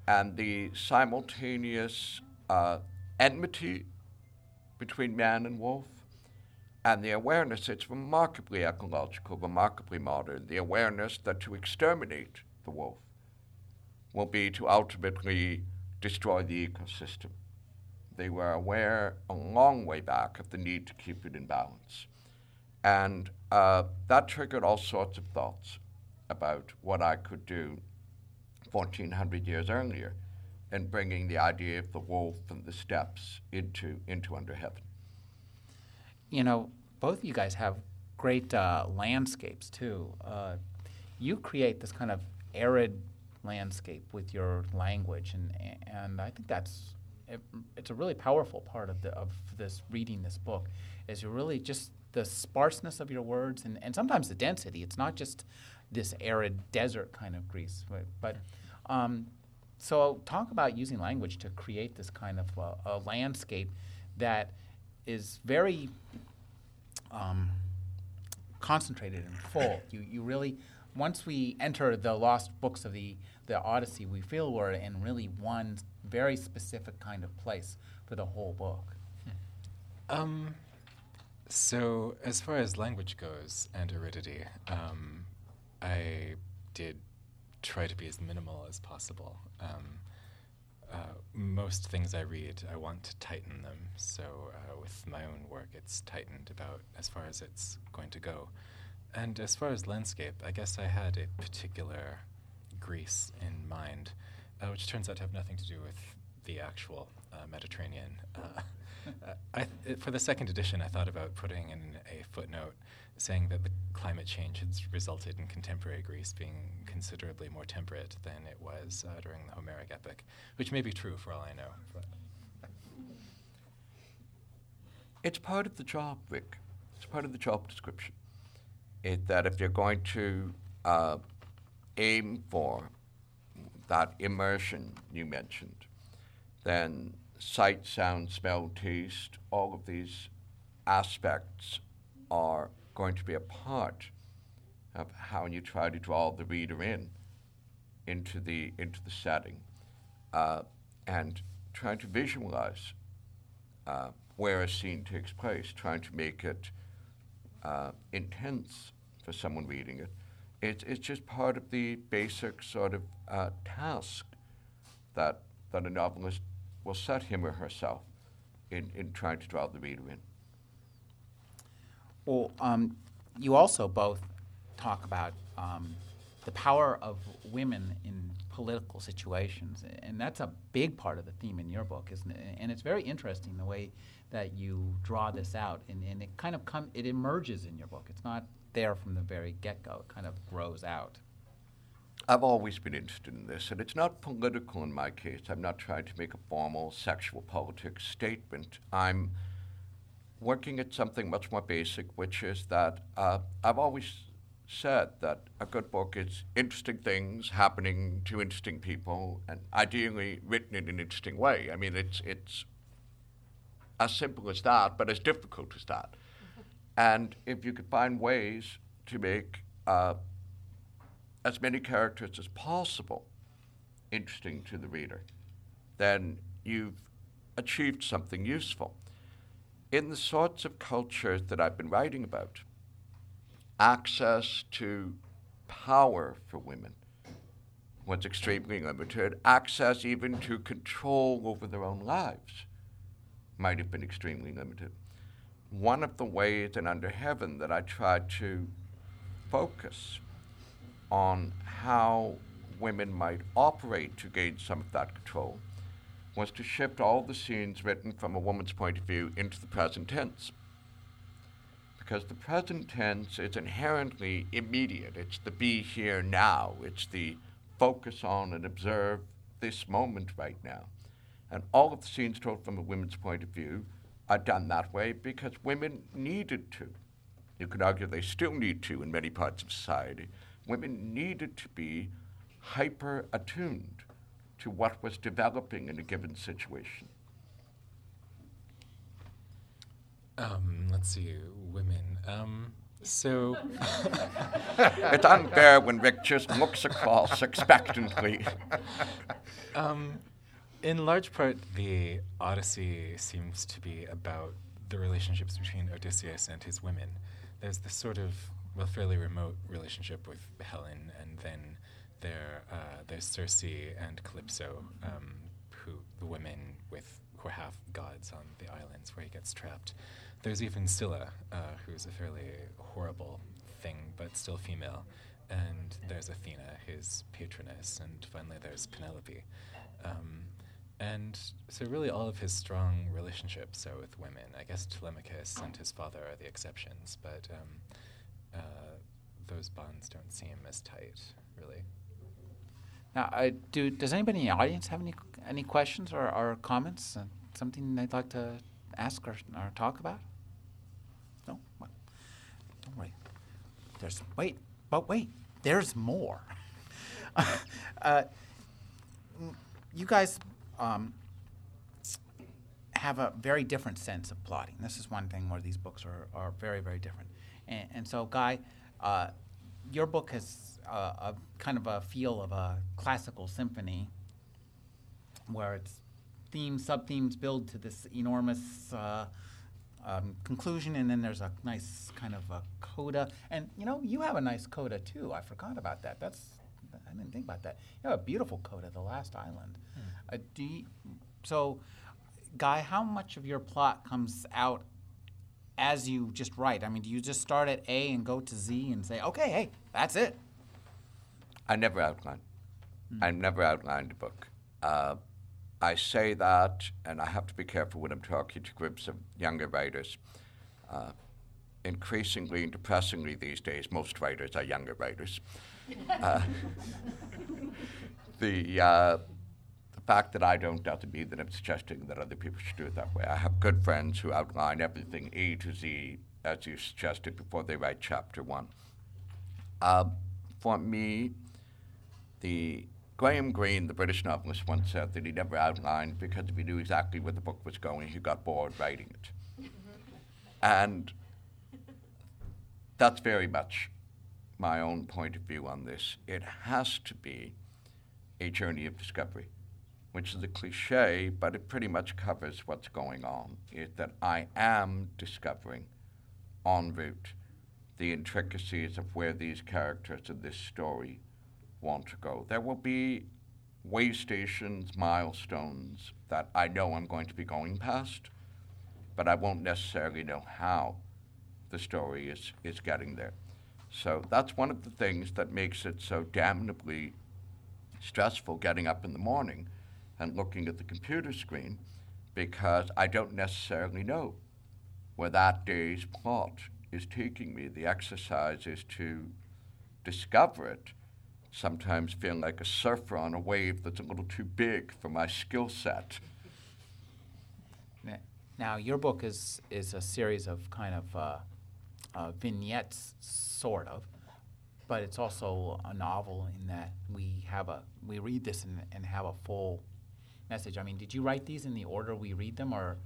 and the simultaneous uh, enmity between man and wolf, and the awareness, it's remarkably ecological, remarkably modern, the awareness that to exterminate the wolf will be to ultimately destroy the ecosystem. They were aware a long way back of the need to keep it in balance. And uh, that triggered all sorts of thoughts about what I could do 1400 years earlier in bringing the idea of the wolf and the steppes into, into Under Heaven.
You know, both of you guys have great uh, landscapes too. Uh, you create this kind of arid landscape with your language, and and I think that's it, it's a really powerful part of the of this reading this book, is you really just the sparseness of your words and, and sometimes the density. It's not just this arid desert kind of Greece, but, but um, so talk about using language to create this kind of uh, a landscape that is very um, concentrated and full. [LAUGHS] You, you really, once we enter the lost books of the, the Odyssey, we feel we're in really one very specific kind of place for the whole book.
Um, so, as far as language goes and aridity, um, I did try to be as minimal as possible. Um, uh, most things I read, I want to tighten them. So, uh, with my own work, it's tightened about as far as it's going to go. And as far as landscape, I guess I had a particular Greece in mind, uh, which turns out to have nothing to do with the actual uh, Mediterranean. Uh, [LAUGHS] I th- for the second edition, I thought about putting in a footnote saying that the climate change has resulted in contemporary Greece being considerably more temperate than it was uh, during the Homeric epic, which may be true for all I know. But.
It's part of the job, Rick. It's part of the job description. It, that if you're going to uh, aim for that immersion you mentioned, then sight, sound, smell, taste, all of these aspects are going to be a part of how you try to draw the reader in into the into the setting, uh, and trying to visualize uh, where a scene takes place, trying to make it uh, intense for someone reading it. It's it's just part of the basic sort of uh, task that that a novelist will set him or herself in, in trying to draw the reader in.
Well, um, you also both talk about um, the power of women in political situations, and that's a big part of the theme in your book, isn't it? And it's very interesting the way that you draw this out, and, and it kind of come it emerges in your book. It's not there from the very get-go; it kind of grows out.
I've always been interested in this, and it's not political in my case. I'm not trying to make a formal sexual politics statement. I'm working at something much more basic, which is that uh, I've always said that a good book is interesting things happening to interesting people, and ideally written in an interesting way. I mean, it's it's as simple as that, but as difficult as that. And if you could find ways to make uh, as many characters as possible interesting to the reader, then you've achieved something useful. In the sorts of cultures that I've been writing about, access to power for women was extremely limited. Access even to control over their own lives might have been extremely limited. One of the ways in Under Heaven that I tried to focus on how women might operate to gain some of that control was to shift all the scenes written from a woman's point of view into the present tense. Because the present tense is inherently immediate. It's the be here now. It's the focus on and observe this moment right now. And all of the scenes told from a woman's point of view are done that way because women needed to. You could argue they still need to in many parts of society women needed to be hyper attuned to what was developing in a given situation.
Um, let's see, women. Um, so. [LAUGHS]
it's unfair when Rick just looks across expectantly. [LAUGHS]
Um, in large part, the Odyssey seems to be about the relationships between Odysseus and his women. There's this sort of well, fairly remote relationship with Helen, and then there uh, there's Circe and Calypso, um, who the women with who are half gods on the islands where he gets trapped. There's even Scylla, uh, who's a fairly horrible thing, but still female. And there's Athena, his patroness, and finally there's Penelope. Um, and so really all of his strong relationships are with women. I guess Telemachus and his father are the exceptions, but um, uh, those bonds don't seem as tight, really.
Now, uh, do, does anybody in the audience have any any questions or, or comments? Uh, something they'd like to ask or, or talk about? No? Well, don't worry. There's, wait, but wait, there's more. [LAUGHS] uh, you guys um, have a very different sense of plotting. This is one thing where these books are, are very, very different. And, and so, Guy, uh, your book has uh, a kind of a feel of a classical symphony where its themes, sub themes build to this enormous uh, um, conclusion, and then there's a nice kind of a coda. And you know, you have a nice coda too. I forgot about that. That's I didn't think about that. You have a beautiful coda, The Last Island. Uh, do you, so, Guy, how much of your plot comes out as you just write? I mean, do you just start at A and go to Z and say, okay, hey, that's it?
I never outline. I never outlined a book. Uh, I say that, and I have to be careful when I'm talking to groups of younger writers. Uh, increasingly and depressingly these days, most writers are younger writers. Uh, [LAUGHS] the, uh, the fact that I don't doesn't mean that I'm suggesting that other people should do it that way. I have good friends who outline everything A to Z, as you suggested, before they write chapter one. Uh, for me, the Graham Greene, the British novelist, once said that he never outlined because if he knew exactly where the book was going, he got bored writing it. and that's very much my own point of view on this. It has to be a journey of discovery, which is a cliche, but it pretty much covers what's going on. Is that I am discovering en route the intricacies of where these characters in this story want to go. There will be way stations, milestones that I know I'm going to be going past, but I won't necessarily know how the story is, is getting there. So that's one of the things that makes it so damnably stressful getting up in the morning and looking at the computer screen because I don't necessarily know where that day's plot is taking me. The exercise is to discover it, sometimes feeling like a surfer on a wave that's a little too big for my skill set.
Now, your book is, is a series of kind of uh, uh, vignettes, sort of, but it's also a novel in that we have a we read this and, and have a full message. I mean, did you write these in the order we read them, or?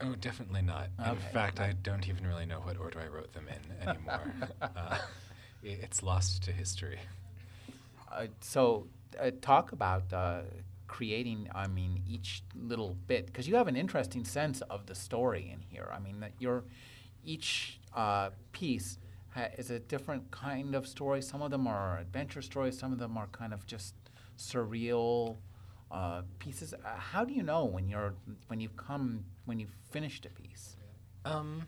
Oh, definitely not. In fact, I don't even really know what order I wrote them in [LAUGHS] anymore. uh, it's lost to history.
Uh, so, uh, talk about uh, creating. I mean, each little bit because you have an interesting sense of the story in here. I mean, that your each uh, piece ha- is a different kind of story. Some of them are adventure stories. Some of them are kind of just surreal uh, pieces. Uh, how do you know when you're when you've come when you've finished a piece?
Um,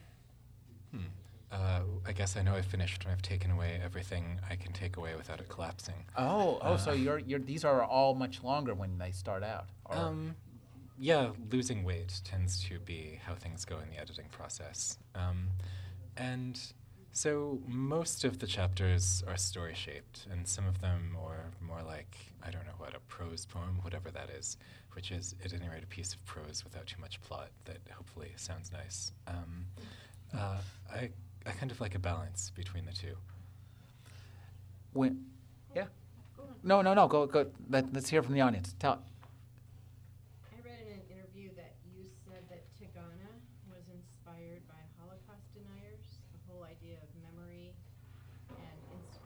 hmm. Uh, I guess I know I've finished when I've taken away everything I can take away without it collapsing.
Oh, oh, so
Uh.
you're, you're these are all much longer when they start out.
Um, yeah, losing weight tends to be how things go in the editing process. Um, and so most of the chapters are story shaped, and some of them are more like, I don't know what, a prose poem, whatever that is, which is at any rate a piece of prose without too much plot that hopefully sounds nice. Um, uh, I, I kind of like a balance between the two.
When, yeah. No, no, no. Go, go. Let, let's hear from the audience. Tell.
I read in an interview that you said that Tigana was inspired by Holocaust deniers, the whole idea of memory and inst-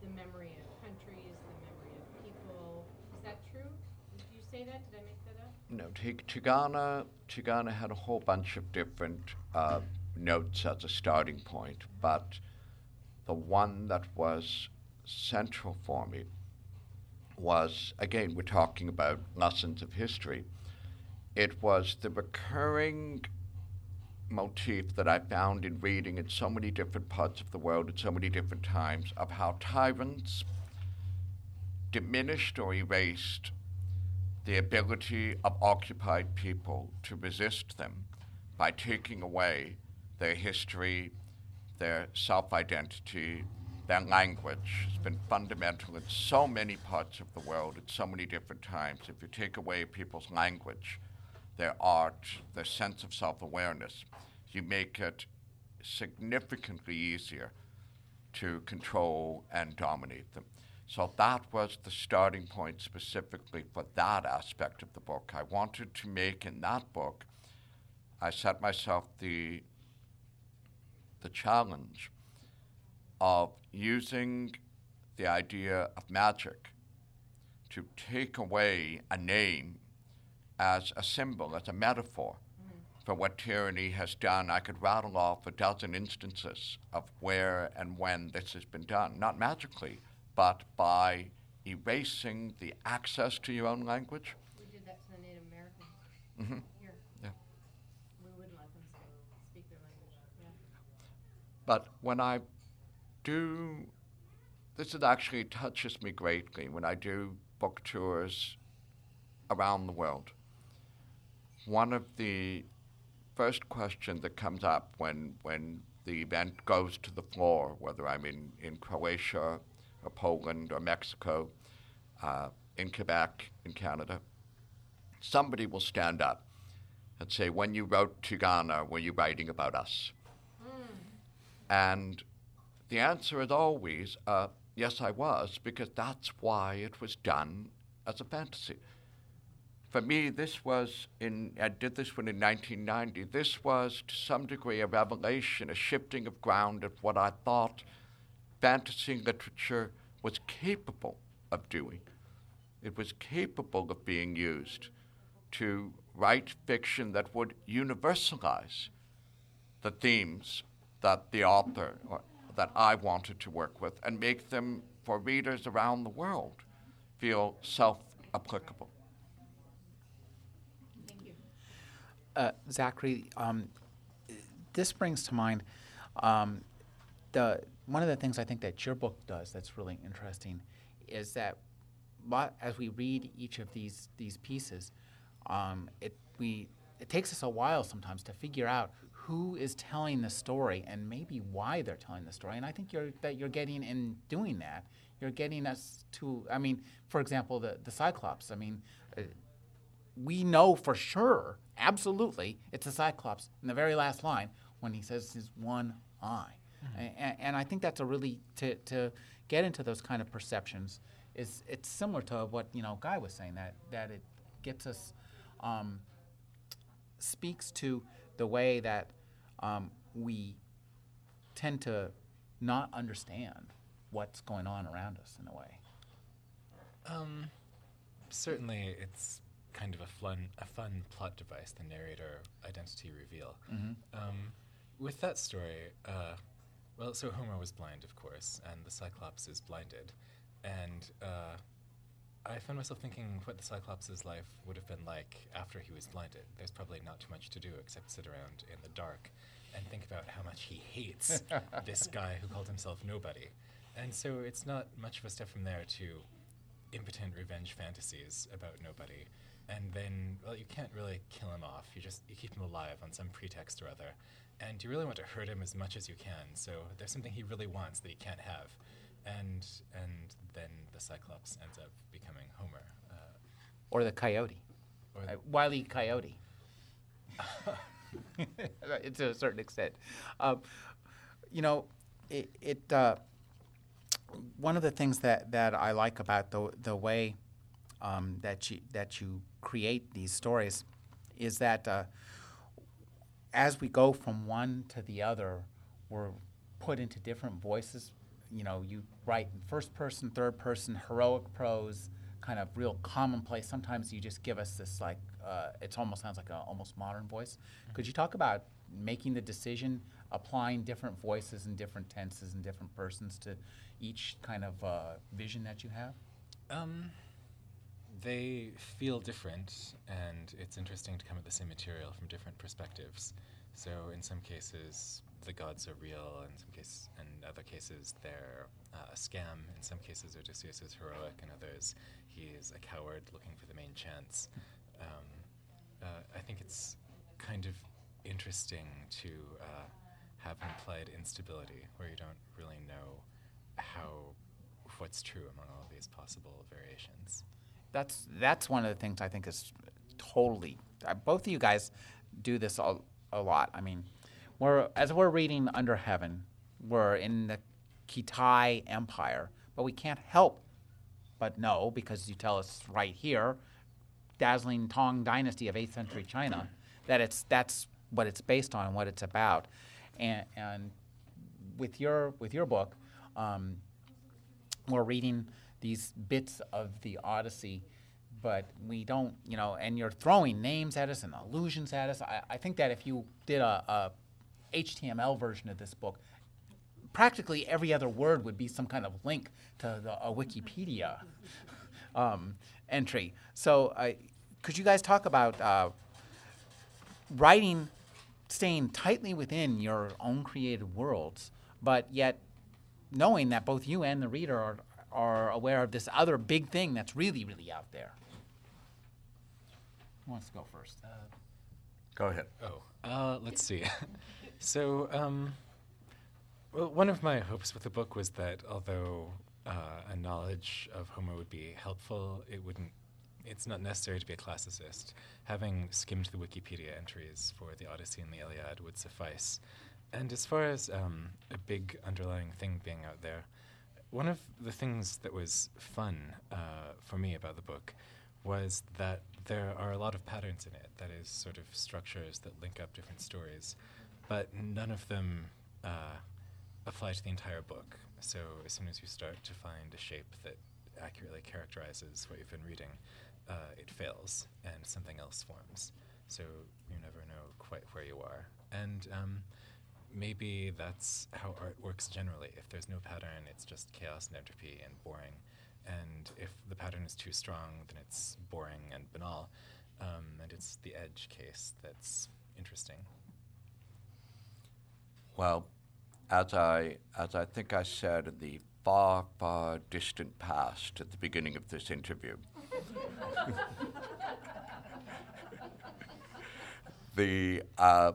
the memory of countries, the memory of people. Is that true? Did you say that? Did I make that up?
No, Tig- Tigana, Tigana had a whole bunch of different uh, notes as a starting point, but the one that was central for me was again, we're talking about lessons of history. It was the recurring motif that I found in reading in so many different parts of the world at so many different times of how tyrants diminished or erased the ability of occupied people to resist them by taking away their history, their self identity, their language has been fundamental in so many parts of the world at so many different times. If you take away people's language, their art, their sense of self awareness, you make it significantly easier to control and dominate them. So that was the starting point specifically for that aspect of the book. I wanted to make in that book, I set myself the, the challenge of using the idea of magic to take away a name as a symbol, as a metaphor mm-hmm. for what tyranny has done. I could rattle off a dozen instances of where and when this has been done, not magically, but by erasing the access to your own language.
We did that to the Native Americans
Mm-hmm.
here.
Yeah.
We wouldn't let them speak their language. Yeah.
But when I do, this is actually touches me greatly when I do book tours around the world. One of the first questions that comes up when, when the event goes to the floor, whether I'm in, in Croatia or Poland or Mexico, uh, in Quebec, in Canada, somebody will stand up and say, When you wrote Tigana, were you writing about us? And the answer is always, uh, yes, I was, because that's why it was done as a fantasy. For me, this was in, I did this one in 1990. This was to some degree a revelation, a shifting of ground of what I thought fantasy literature was capable of doing. It was capable of being used to write fiction that would universalize the themes that the author or that I wanted to work with and make them for readers around the world feel self applicable.
Thank you.
Uh, Zachary, um, this brings to mind um, the one of the things I think that your book does that's really interesting is that as we read each of these these pieces, um, it we it takes us a while sometimes to figure out who is telling the story and maybe why they're telling the story. And I think you're that you're getting in doing that. You're getting us to. I mean, for example, the the Cyclops. I mean. Uh, we know for sure, absolutely, it's a Cyclops in the very last line when he says his one eye. And, and I think that's a really to, to get into those kind of perceptions is it's similar to what you know Guy was saying that that it gets us um, speaks to the way that um, we tend to not understand what's going on around us in a way.
Um, certainly, it's kind of a fun, a fun plot device, the narrator identity reveal. Um, with that story, uh, well, so Homer was blind, of course, and the Cyclops is blinded, and uh, I found myself thinking what the Cyclops' life would have been like after he was blinded. There's probably not too much to do except sit around in the dark and think about how much he hates [LAUGHS] this guy who called himself nobody. And so it's not much of a step from there to impotent revenge fantasies about nobody. And then, well, you can't really kill him off. You just you keep him alive on some pretext or other, and you really want to hurt him as much as you can. So there's something he really wants that he can't have, and and then the Cyclops ends up becoming Homer. Uh,
Or the coyote,
or
uh, Wiley Coyote. [LAUGHS] to a certain extent. Um, you know, it, it uh, one of the things that, that I like about the, the way um, that, you, that you create these stories is that uh, as we go from one to the other, we're put into different voices. You know, you write in first person, third person, heroic prose, kind of real commonplace. Sometimes you just give us this like uh, it almost sounds like an almost modern voice. Could you talk about making the decision, applying different voices and different tenses and different persons to each kind of uh, vision that you have?
Um, they feel different, and it's interesting to come at the same material from different perspectives. So in some cases, the gods are real. In some cases, in other cases, they're uh, a scam. In some cases, Odysseus is heroic. In others, he is a coward looking for the main chance. Um, uh, I think it's kind of interesting to uh, have implied instability, where you don't really know how what's true among all these possible variations.
That's that's one of the things I think is totally. Uh, both of you guys do this a, a lot. I mean, we're as we're reading Under Heaven, we're in the Kitai Empire, but we can't help but know because you tell us right here, dazzling Tang Dynasty of 8th century China, that it's that's what it's based on, what it's about, and, and with your with your book, um, we're reading these bits of the Odyssey, but we don't, you know, and you're throwing names at us and allusions at us. I, I think that if you did a, a HTML version of this book, practically every other word would be some kind of link to the, a Wikipedia [LAUGHS] um, entry. So, could you guys talk about uh, writing, staying tightly within your own created worlds, but yet knowing that both you and the reader are, are aware of this other big thing that's really, really out there? Who wants to go first?
Go ahead.
Oh, uh, let's see. [LAUGHS] so, um, well, one of my hopes with the book was that although uh, a knowledge of Homer would be helpful, it wouldn't. It's not necessary to be a classicist. Having skimmed the Wikipedia entries for the Odyssey and the Iliad would suffice. And as far as um, a big underlying thing being out there, one of the things that was fun uh, for me about the book was that there are a lot of patterns in it. That is, sort of structures that link up different stories, but none of them uh, apply to the entire book. So as soon as you start to find a shape that accurately characterizes what you've been reading, uh, it fails and something else forms. So you never know quite where you are. And um, maybe that's how art works generally. If there's no pattern, it's just chaos and entropy and boring. And if the pattern is too strong, then it's boring and banal. Um, and it's the edge case that's interesting.
Well, as I, as I think I said in the far, far distant past at the beginning of this interview, [LAUGHS] [LAUGHS] the, uh,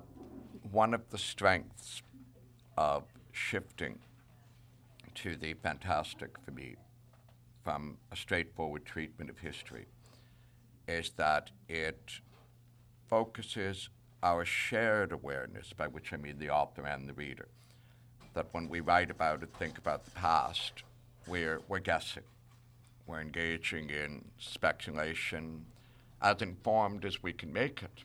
one of the strengths of shifting to the fantastic for me from a straightforward treatment of history is that it focuses our shared awareness, by which I mean the author and the reader, that when we write about it, think about the past, we're, we're guessing. We're engaging in speculation, as informed as we can make it.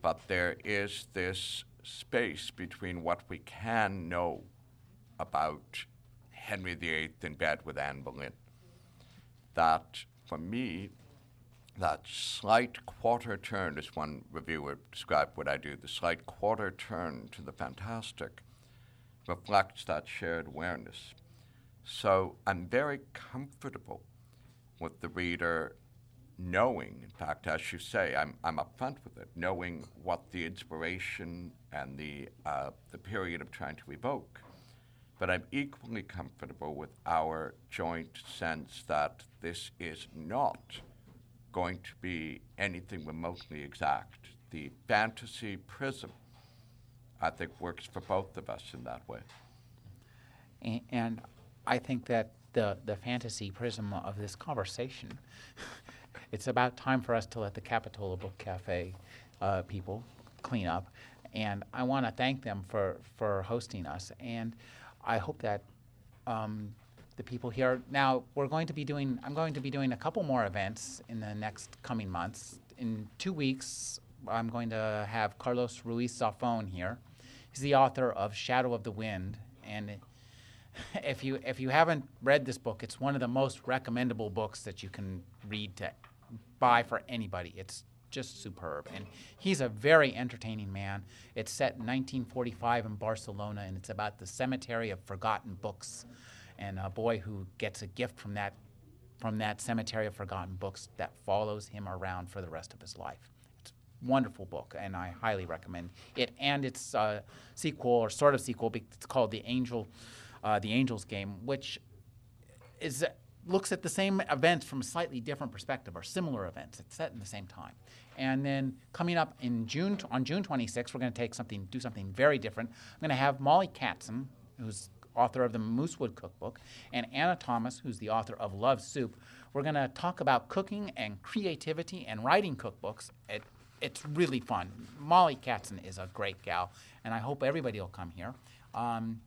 But there is this space between what we can know about Henry VIII in bed with Anne Boleyn that, for me, that slight quarter turn, as one reviewer described what I do, the slight quarter turn to the fantastic reflects that shared awareness. So I'm very comfortable with the reader knowing, in fact, as you say, I'm, I'm upfront with it, knowing what the inspiration and the, uh, the period of trying to evoke. But I'm equally comfortable with our joint sense that this is not going to be anything remotely exact. The fantasy prism, I think, works for both of us in that way.
And, and I think that the, the fantasy prism of this conversation, it's about time for us to let the Capitola Book Cafe uh, people clean up. And I want to thank them for, for hosting us. And I hope that um, the people here. Now we're going to be doing. I'm going to be doing a couple more events in the next coming months. In two weeks, I'm going to have Carlos Ruiz Zafón here. He's the author of Shadow of the Wind, and [LAUGHS] if you if you haven't read this book, it's one of the most recommendable books that you can read to buy for anybody. It's just superb. And he's a very entertaining man. It's set in 1945 in Barcelona, and it's about the cemetery of forgotten books and a boy who gets a gift from that from that cemetery of forgotten books that follows him around for the rest of his life. It's a wonderful book, and I highly recommend it. And its uh, sequel, or sort of sequel, it's called The Angel, uh, The Angel's Game, which is looks at the same events from a slightly different perspective, or similar events. It's set in the same time. And then coming up in June, on June 26th, we're going to take something, do something very different. I'm going to have Mollie Katzen, who's author of the Moosewood Cookbook, and Anna Thomas, who's the author of Love Soup. We're going to talk about cooking and creativity and writing cookbooks. It, it's really fun. Mollie Katzen is a great gal, and I hope everybody will come here. Um,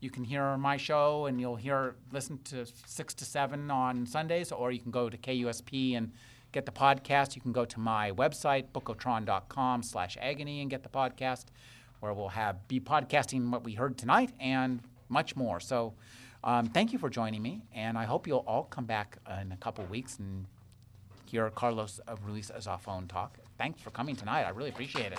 you can hear my show and you'll hear listen to six to seven on Sundays, or you can go to KUSP and get the podcast. You can go to my website, bookotron.com slash agony and get the podcast, where we'll have be podcasting what we heard tonight and much more. So um, thank you for joining me, and I hope you'll all come back in a couple weeks and hear Carlos of Ruiz Zafón talk. Thanks for coming tonight. I really appreciate it.